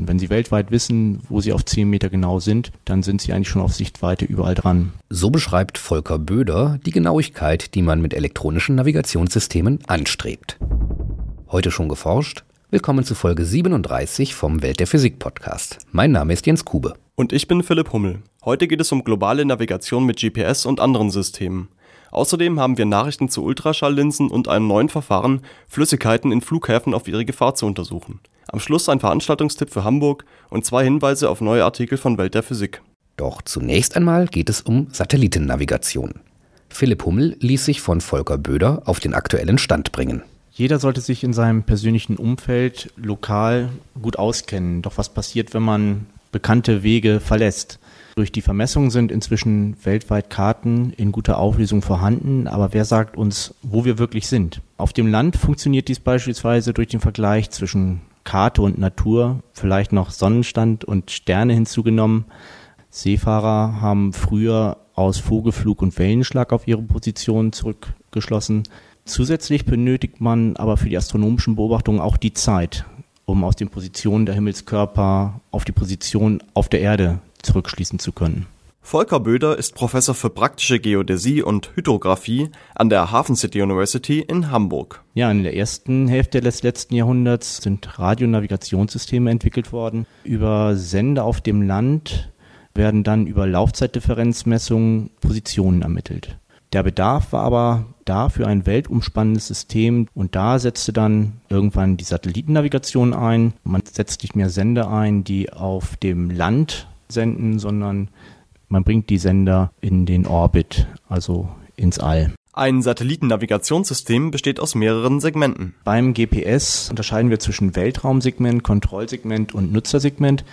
Satelliten. Wenn Sie weltweit wissen, wo Sie auf 10 Meter genau sind, dann sind Sie eigentlich schon auf Sichtweite überall dran. So beschreibt Volker Böder die Genauigkeit, die man mit elektronischen Navigationssystemen anstrebt. Heute schon geforscht? Willkommen zu Folge 37 vom Welt der Physik Podcast. Mein Name ist Jens Kube. Und ich bin Philipp Hummel. Heute geht es um globale Navigation mit GPS und anderen Systemen. Außerdem haben wir Nachrichten zu Ultraschalllinsen und einem neuen Verfahren, Flüssigkeiten in Flughäfen auf ihre Gefahr zu untersuchen. Am Schluss ein Veranstaltungstipp für Hamburg und zwei Hinweise auf neue Artikel von Welt der Physik. Doch zunächst einmal geht es um Satellitennavigation. Philipp Hummel ließ sich von Volker Böder auf den aktuellen Stand bringen. Jeder sollte sich in seinem persönlichen Umfeld lokal gut auskennen. Doch was passiert, wenn man bekannte Wege verlässt? Durch die Vermessung sind inzwischen weltweit Karten in guter Auflösung vorhanden, aber wer sagt uns, wo wir wirklich sind? Auf dem Land funktioniert dies beispielsweise durch den Vergleich zwischen Karte und Natur, vielleicht noch Sonnenstand und Sterne hinzugenommen. Seefahrer haben früher aus Vogelflug und Wellenschlag auf ihre Position zurückgeschlossen. Zusätzlich benötigt man aber für die astronomischen Beobachtungen auch die Zeit, um aus den Positionen der Himmelskörper auf die Position auf der Erde zurückschließen zu können. Volker Böder ist Professor für praktische Geodäsie und Hydrographie an der Hafen City University in Hamburg. Ja, in der ersten Hälfte des letzten Jahrhunderts sind Radionavigationssysteme entwickelt worden. Über Sender auf dem Land werden dann über Laufzeitdifferenzmessungen Positionen ermittelt. Der Bedarf war aber da für ein weltumspannendes System und da setzte dann irgendwann die Satellitennavigation ein. Man setzt nicht mehr Sender ein, die auf dem Land senden, sondern man bringt die Sender in den Orbit, also ins All. Ein Satellitennavigationssystem besteht aus mehreren Segmenten. Beim GPS unterscheiden wir zwischen Weltraumsegment, Kontrollsegment und Nutzersegment.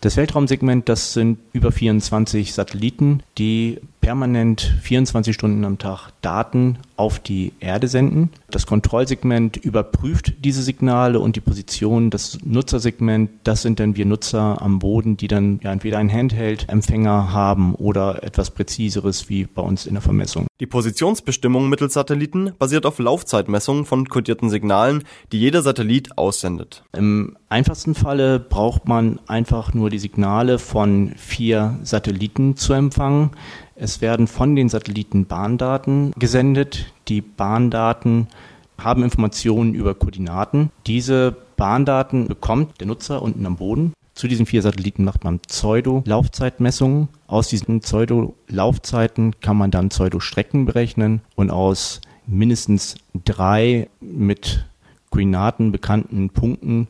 Das Weltraumsegment, das sind über 24 Satelliten, die permanent 24 Stunden am Tag Daten auf die Erde senden. Das Kontrollsegment überprüft diese Signale und die Position. Das Nutzersegment, das sind dann wir Nutzer am Boden, die dann ja entweder einen Handheld-Empfänger haben oder etwas Präziseres wie bei uns in der Vermessung. Die Positionsbestimmung mittels Satelliten basiert auf Laufzeitmessungen von kodierten Signalen, die jeder Satellit aussendet. Im einfachsten Falle braucht man einfach nur die Signale von vier Satelliten zu empfangen. Es werden von den Satelliten Bahndaten gesendet. Die Bahndaten haben Informationen über Koordinaten. Diese Bahndaten bekommt der Nutzer unten am Boden. Zu diesen vier Satelliten macht man Pseudo-Laufzeitmessungen. Aus diesen Pseudo-Laufzeiten kann man dann Pseudo-Strecken berechnen und aus mindestens drei mit Koordinaten bekannten Punkten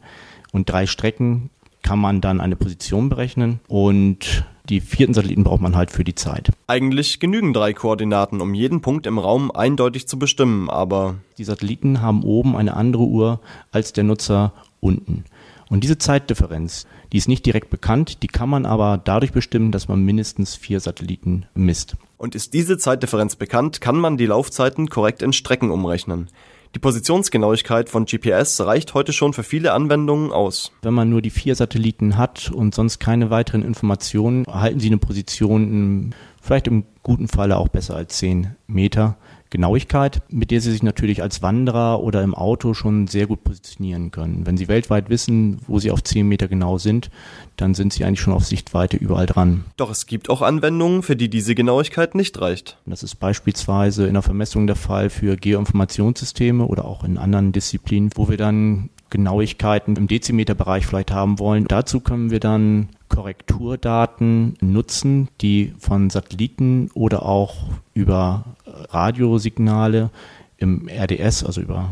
und drei Strecken kann man dann eine Position berechnen und die vierten Satelliten braucht man halt für die Zeit. Eigentlich genügen drei Koordinaten, um jeden Punkt im Raum eindeutig zu bestimmen, aber die Satelliten haben oben eine andere Uhr als der Nutzer unten. Und diese Zeitdifferenz, die ist nicht direkt bekannt, die kann man aber dadurch bestimmen, dass man mindestens vier Satelliten misst. Und ist diese Zeitdifferenz bekannt, kann man die Laufzeiten korrekt in Strecken umrechnen. Die Positionsgenauigkeit von GPS reicht heute schon für viele Anwendungen aus. Wenn man nur die vier Satelliten hat und sonst keine weiteren Informationen, erhalten Sie eine Position vielleicht im guten Falle auch besser als 10 Meter. Genauigkeit, mit der Sie sich natürlich als Wanderer oder im Auto schon sehr gut positionieren können. Wenn Sie weltweit wissen, wo Sie auf 10 Meter genau sind, dann sind Sie eigentlich schon auf Sichtweite überall dran. Doch es gibt auch Anwendungen, für die diese Genauigkeit nicht reicht. Das ist beispielsweise in der Vermessung der Fall für Geoinformationssysteme oder auch in anderen Disziplinen, wo wir dann Genauigkeiten im Dezimeterbereich vielleicht haben wollen. Dazu können wir dann Korrekturdaten nutzen, die von Satelliten oder auch über Radiosignale im RDS, also über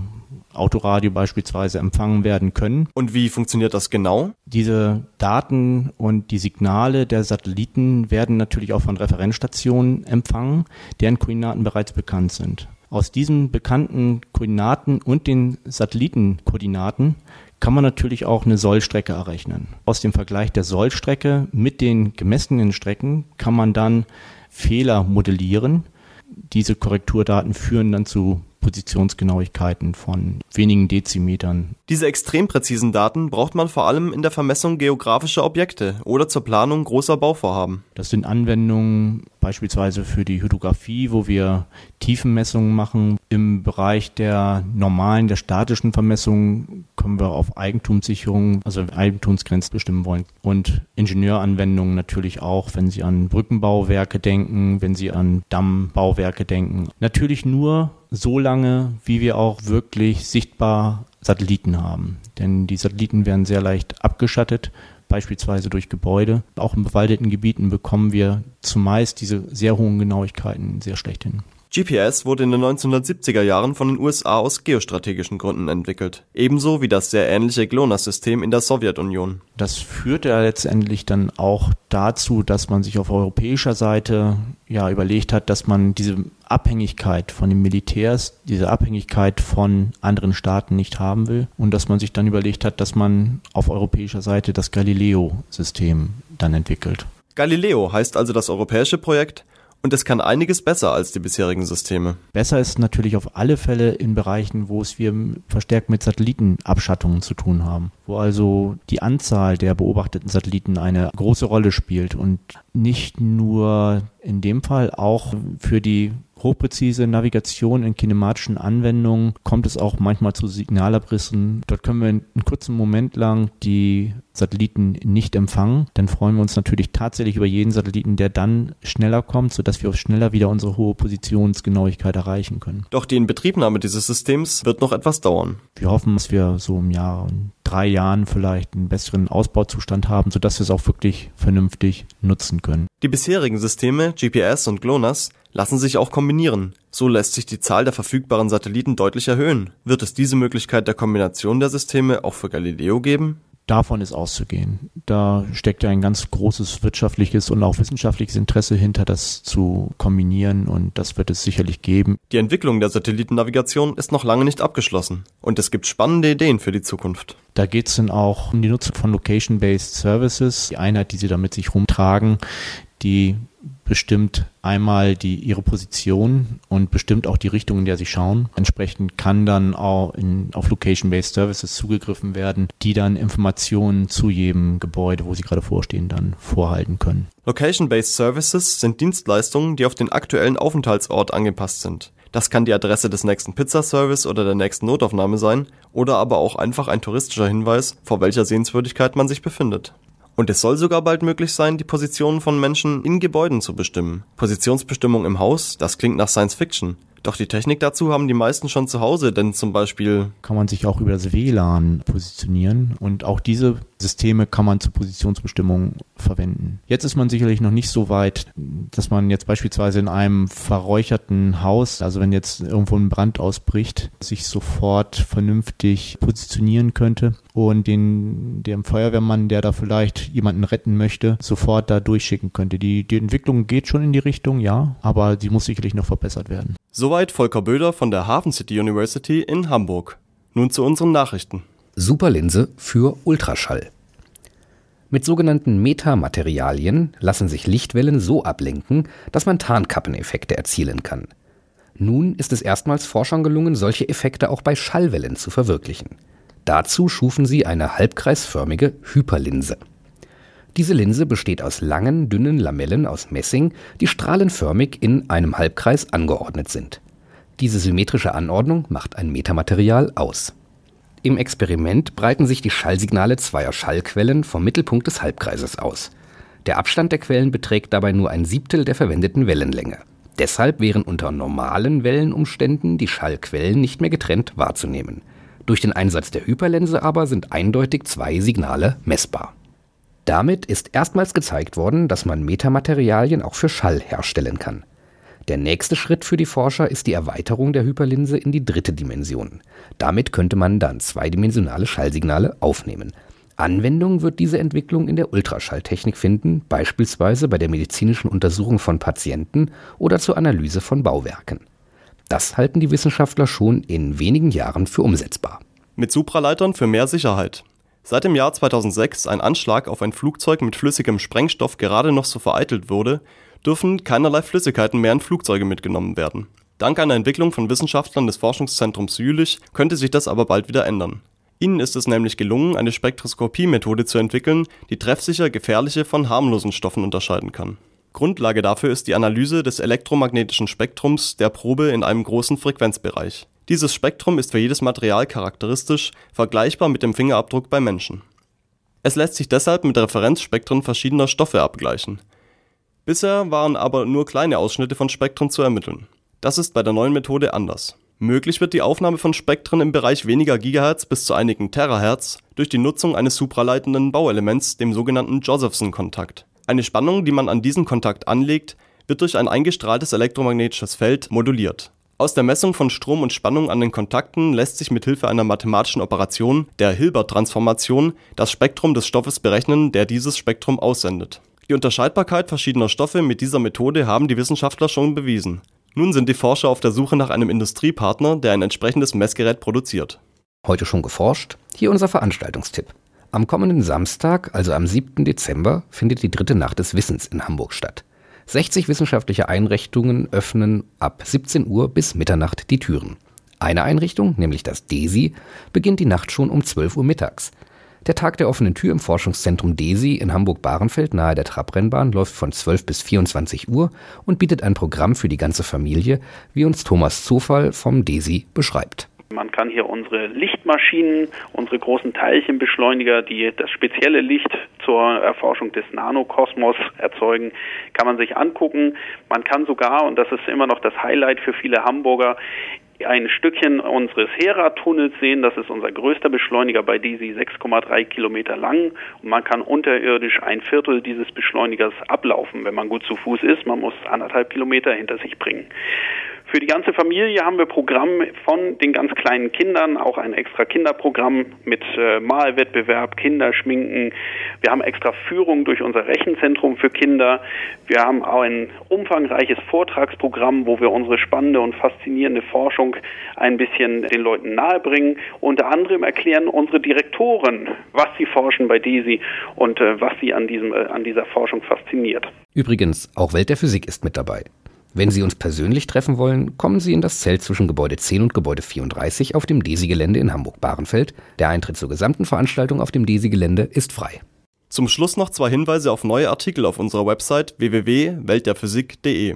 Autoradio beispielsweise empfangen werden können. Und wie funktioniert das genau? Diese Daten und die Signale der Satelliten werden natürlich auch von Referenzstationen empfangen, deren Koordinaten bereits bekannt sind. Aus diesen bekannten Koordinaten und den Satellitenkoordinaten kann man natürlich auch eine Sollstrecke errechnen. Aus dem Vergleich der Sollstrecke mit den gemessenen Strecken kann man dann Fehler modellieren diese Korrekturdaten führen dann zu Positionsgenauigkeiten von wenigen Dezimetern. Diese extrem präzisen Daten braucht man vor allem in der Vermessung geografischer Objekte oder zur Planung großer Bauvorhaben. Das sind Anwendungen beispielsweise für die Hydrographie, wo wir Tiefenmessungen machen. Im Bereich der normalen, der statischen Vermessung können wir auf Eigentumssicherung, also Eigentumsgrenzen bestimmen wollen. Und Ingenieuranwendungen natürlich auch, wenn Sie an Brückenbauwerke denken, wenn Sie an Dammbauwerke denken. Natürlich nur so lange, wie wir auch wirklich sichtbar Satelliten haben. Denn die Satelliten werden sehr leicht abgeschattet beispielsweise durch Gebäude. Auch in bewaldeten Gebieten bekommen wir zumeist diese sehr hohen Genauigkeiten sehr schlecht hin. GPS wurde in den 1970er Jahren von den USA aus geostrategischen Gründen entwickelt, ebenso wie das sehr ähnliche GLONASS-System in der Sowjetunion. Das führte ja letztendlich dann auch dazu, dass man sich auf europäischer Seite ja überlegt hat, dass man diese Abhängigkeit von den Militärs, diese Abhängigkeit von anderen Staaten nicht haben will und dass man sich dann überlegt hat, dass man auf europäischer Seite das Galileo-System dann entwickelt. Galileo heißt also das europäische Projekt, und es kann einiges besser als die bisherigen Systeme. Besser ist natürlich auf alle Fälle in Bereichen, wo es wir verstärkt mit Satellitenabschattungen zu tun haben, wo also die Anzahl der beobachteten Satelliten eine große Rolle spielt und nicht nur in dem Fall auch für die hochpräzise Navigation in kinematischen Anwendungen kommt es auch manchmal zu Signalabrissen. Dort können wir einen kurzen Moment lang die Satelliten nicht empfangen. Dann freuen wir uns natürlich tatsächlich über jeden Satelliten, der dann schneller kommt, sodass wir auch schneller wieder unsere hohe Positionsgenauigkeit erreichen können. Doch die Inbetriebnahme dieses Systems wird noch etwas dauern. Wir hoffen, dass wir so im Jahr drei Jahren vielleicht einen besseren Ausbauzustand haben, sodass wir es auch wirklich vernünftig nutzen können. Die bisherigen Systeme GPS und GLONASS lassen sich auch kombinieren. So lässt sich die Zahl der verfügbaren Satelliten deutlich erhöhen. Wird es diese Möglichkeit der Kombination der Systeme auch für Galileo geben? Davon ist auszugehen. Da steckt ja ein ganz großes wirtschaftliches und auch wissenschaftliches Interesse hinter, das zu kombinieren und das wird es sicherlich geben. Die Entwicklung der Satellitennavigation ist noch lange nicht abgeschlossen und es gibt spannende Ideen für die Zukunft. Da geht es dann auch um die Nutzung von Location-Based Services, die Einheit, die sie damit sich rumtragen, die bestimmt einmal die, ihre Position und bestimmt auch die Richtung, in der sie schauen. Entsprechend kann dann auch in, auf Location-Based Services zugegriffen werden, die dann Informationen zu jedem Gebäude, wo sie gerade vorstehen, dann vorhalten können. Location-Based Services sind Dienstleistungen, die auf den aktuellen Aufenthaltsort angepasst sind. Das kann die Adresse des nächsten Pizzaservice oder der nächsten Notaufnahme sein oder aber auch einfach ein touristischer Hinweis, vor welcher Sehenswürdigkeit man sich befindet. Und es soll sogar bald möglich sein, die Positionen von Menschen in Gebäuden zu bestimmen. Positionsbestimmung im Haus, das klingt nach Science Fiction. Doch die Technik dazu haben die meisten schon zu Hause, denn zum Beispiel kann man sich auch über das WLAN positionieren und auch diese Systeme kann man zur Positionsbestimmung verwenden. Jetzt ist man sicherlich noch nicht so weit, dass man jetzt beispielsweise in einem verräucherten Haus, also wenn jetzt irgendwo ein Brand ausbricht, sich sofort vernünftig positionieren könnte und den dem Feuerwehrmann, der da vielleicht jemanden retten möchte, sofort da durchschicken könnte. Die, die Entwicklung geht schon in die Richtung, ja, aber sie muss sicherlich noch verbessert werden. Soweit Volker Böder von der Hafen City University in Hamburg. Nun zu unseren Nachrichten. Superlinse für Ultraschall. Mit sogenannten Metamaterialien lassen sich Lichtwellen so ablenken, dass man Tarnkappeneffekte erzielen kann. Nun ist es erstmals Forschern gelungen, solche Effekte auch bei Schallwellen zu verwirklichen. Dazu schufen sie eine halbkreisförmige Hyperlinse. Diese Linse besteht aus langen, dünnen Lamellen aus Messing, die strahlenförmig in einem Halbkreis angeordnet sind. Diese symmetrische Anordnung macht ein Metamaterial aus. Im Experiment breiten sich die Schallsignale zweier Schallquellen vom Mittelpunkt des Halbkreises aus. Der Abstand der Quellen beträgt dabei nur ein Siebtel der verwendeten Wellenlänge. Deshalb wären unter normalen Wellenumständen die Schallquellen nicht mehr getrennt wahrzunehmen. Durch den Einsatz der Hyperlinse aber sind eindeutig zwei Signale messbar. Damit ist erstmals gezeigt worden, dass man Metamaterialien auch für Schall herstellen kann. Der nächste Schritt für die Forscher ist die Erweiterung der Hyperlinse in die dritte Dimension. Damit könnte man dann zweidimensionale Schallsignale aufnehmen. Anwendung wird diese Entwicklung in der Ultraschalltechnik finden, beispielsweise bei der medizinischen Untersuchung von Patienten oder zur Analyse von Bauwerken. Das halten die Wissenschaftler schon in wenigen Jahren für umsetzbar. Mit Supraleitern für mehr Sicherheit. Seit dem Jahr 2006 ein Anschlag auf ein Flugzeug mit flüssigem Sprengstoff gerade noch so vereitelt wurde, dürfen keinerlei Flüssigkeiten mehr in Flugzeuge mitgenommen werden. Dank einer Entwicklung von Wissenschaftlern des Forschungszentrums Jülich könnte sich das aber bald wieder ändern. Ihnen ist es nämlich gelungen, eine Spektroskopie-Methode zu entwickeln, die treffsicher gefährliche von harmlosen Stoffen unterscheiden kann. Grundlage dafür ist die Analyse des elektromagnetischen Spektrums der Probe in einem großen Frequenzbereich. Dieses Spektrum ist für jedes Material charakteristisch, vergleichbar mit dem Fingerabdruck beim Menschen. Es lässt sich deshalb mit Referenzspektren verschiedener Stoffe abgleichen. Bisher waren aber nur kleine Ausschnitte von Spektren zu ermitteln. Das ist bei der neuen Methode anders. Möglich wird die Aufnahme von Spektren im Bereich weniger Gigahertz bis zu einigen Terahertz durch die Nutzung eines supraleitenden Bauelements, dem sogenannten Josephson-Kontakt. Eine Spannung, die man an diesen Kontakt anlegt, wird durch ein eingestrahltes elektromagnetisches Feld moduliert. Aus der Messung von Strom und Spannung an den Kontakten lässt sich mit Hilfe einer mathematischen Operation, der Hilbert-Transformation, das Spektrum des Stoffes berechnen, der dieses Spektrum aussendet. Die Unterscheidbarkeit verschiedener Stoffe mit dieser Methode haben die Wissenschaftler schon bewiesen. Nun sind die Forscher auf der Suche nach einem Industriepartner, der ein entsprechendes Messgerät produziert. Heute schon geforscht? Hier unser Veranstaltungstipp. Am kommenden Samstag, also am 7. Dezember, findet die dritte Nacht des Wissens in Hamburg statt. 60 wissenschaftliche Einrichtungen öffnen ab 17 Uhr bis Mitternacht die Türen. Eine Einrichtung, nämlich das DESI, beginnt die Nacht schon um 12 Uhr mittags. Der Tag der offenen Tür im Forschungszentrum DESI in Hamburg-Bahrenfeld nahe der Trabrennbahn läuft von 12 bis 24 Uhr und bietet ein Programm für die ganze Familie, wie uns Thomas Zufall vom DESI beschreibt. Man kann hier unsere Lichtmaschinen, unsere großen Teilchenbeschleuniger, die das spezielle Licht zur Erforschung des Nanokosmos erzeugen, kann man sich angucken. Man kann sogar, und das ist immer noch das Highlight für viele Hamburger, ein Stückchen unseres Hera-Tunnels sehen. Das ist unser größter Beschleuniger bei DESI, 6,3 Kilometer lang. Und man kann unterirdisch ein Viertel dieses Beschleunigers ablaufen, wenn man gut zu Fuß ist. Man muss anderthalb Kilometer hinter sich bringen. Für die ganze Familie haben wir Programm von den ganz kleinen Kindern, auch ein extra Kinderprogramm mit äh, Malwettbewerb, Kinderschminken. Wir haben extra Führung durch unser Rechenzentrum für Kinder. Wir haben auch ein umfangreiches Vortragsprogramm, wo wir unsere spannende und faszinierende Forschung ein bisschen den Leuten nahebringen. Unter anderem erklären unsere Direktoren, was sie forschen bei DESI und äh, was sie an, diesem, äh, an dieser Forschung fasziniert. Übrigens, auch Welt der Physik ist mit dabei. Wenn Sie uns persönlich treffen wollen, kommen Sie in das Zelt zwischen Gebäude 10 und Gebäude 34 auf dem DESI-Gelände in Hamburg-Bahrenfeld. Der Eintritt zur gesamten Veranstaltung auf dem DESI-Gelände ist frei. Zum Schluss noch zwei Hinweise auf neue Artikel auf unserer Website www.weltderphysik.de.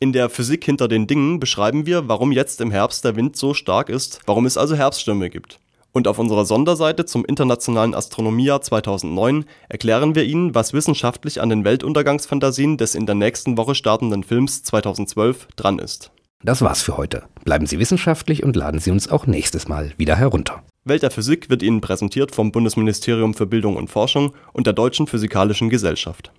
In der Physik hinter den Dingen beschreiben wir, warum jetzt im Herbst der Wind so stark ist, warum es also Herbststürme gibt. Und auf unserer Sonderseite zum Internationalen Astronomiejahr 2009 erklären wir Ihnen, was wissenschaftlich an den Weltuntergangsfantasien des in der nächsten Woche startenden Films 2012 dran ist. Das war's für heute. Bleiben Sie wissenschaftlich und laden Sie uns auch nächstes Mal wieder herunter. Welt der Physik wird Ihnen präsentiert vom Bundesministerium für Bildung und Forschung und der Deutschen Physikalischen Gesellschaft.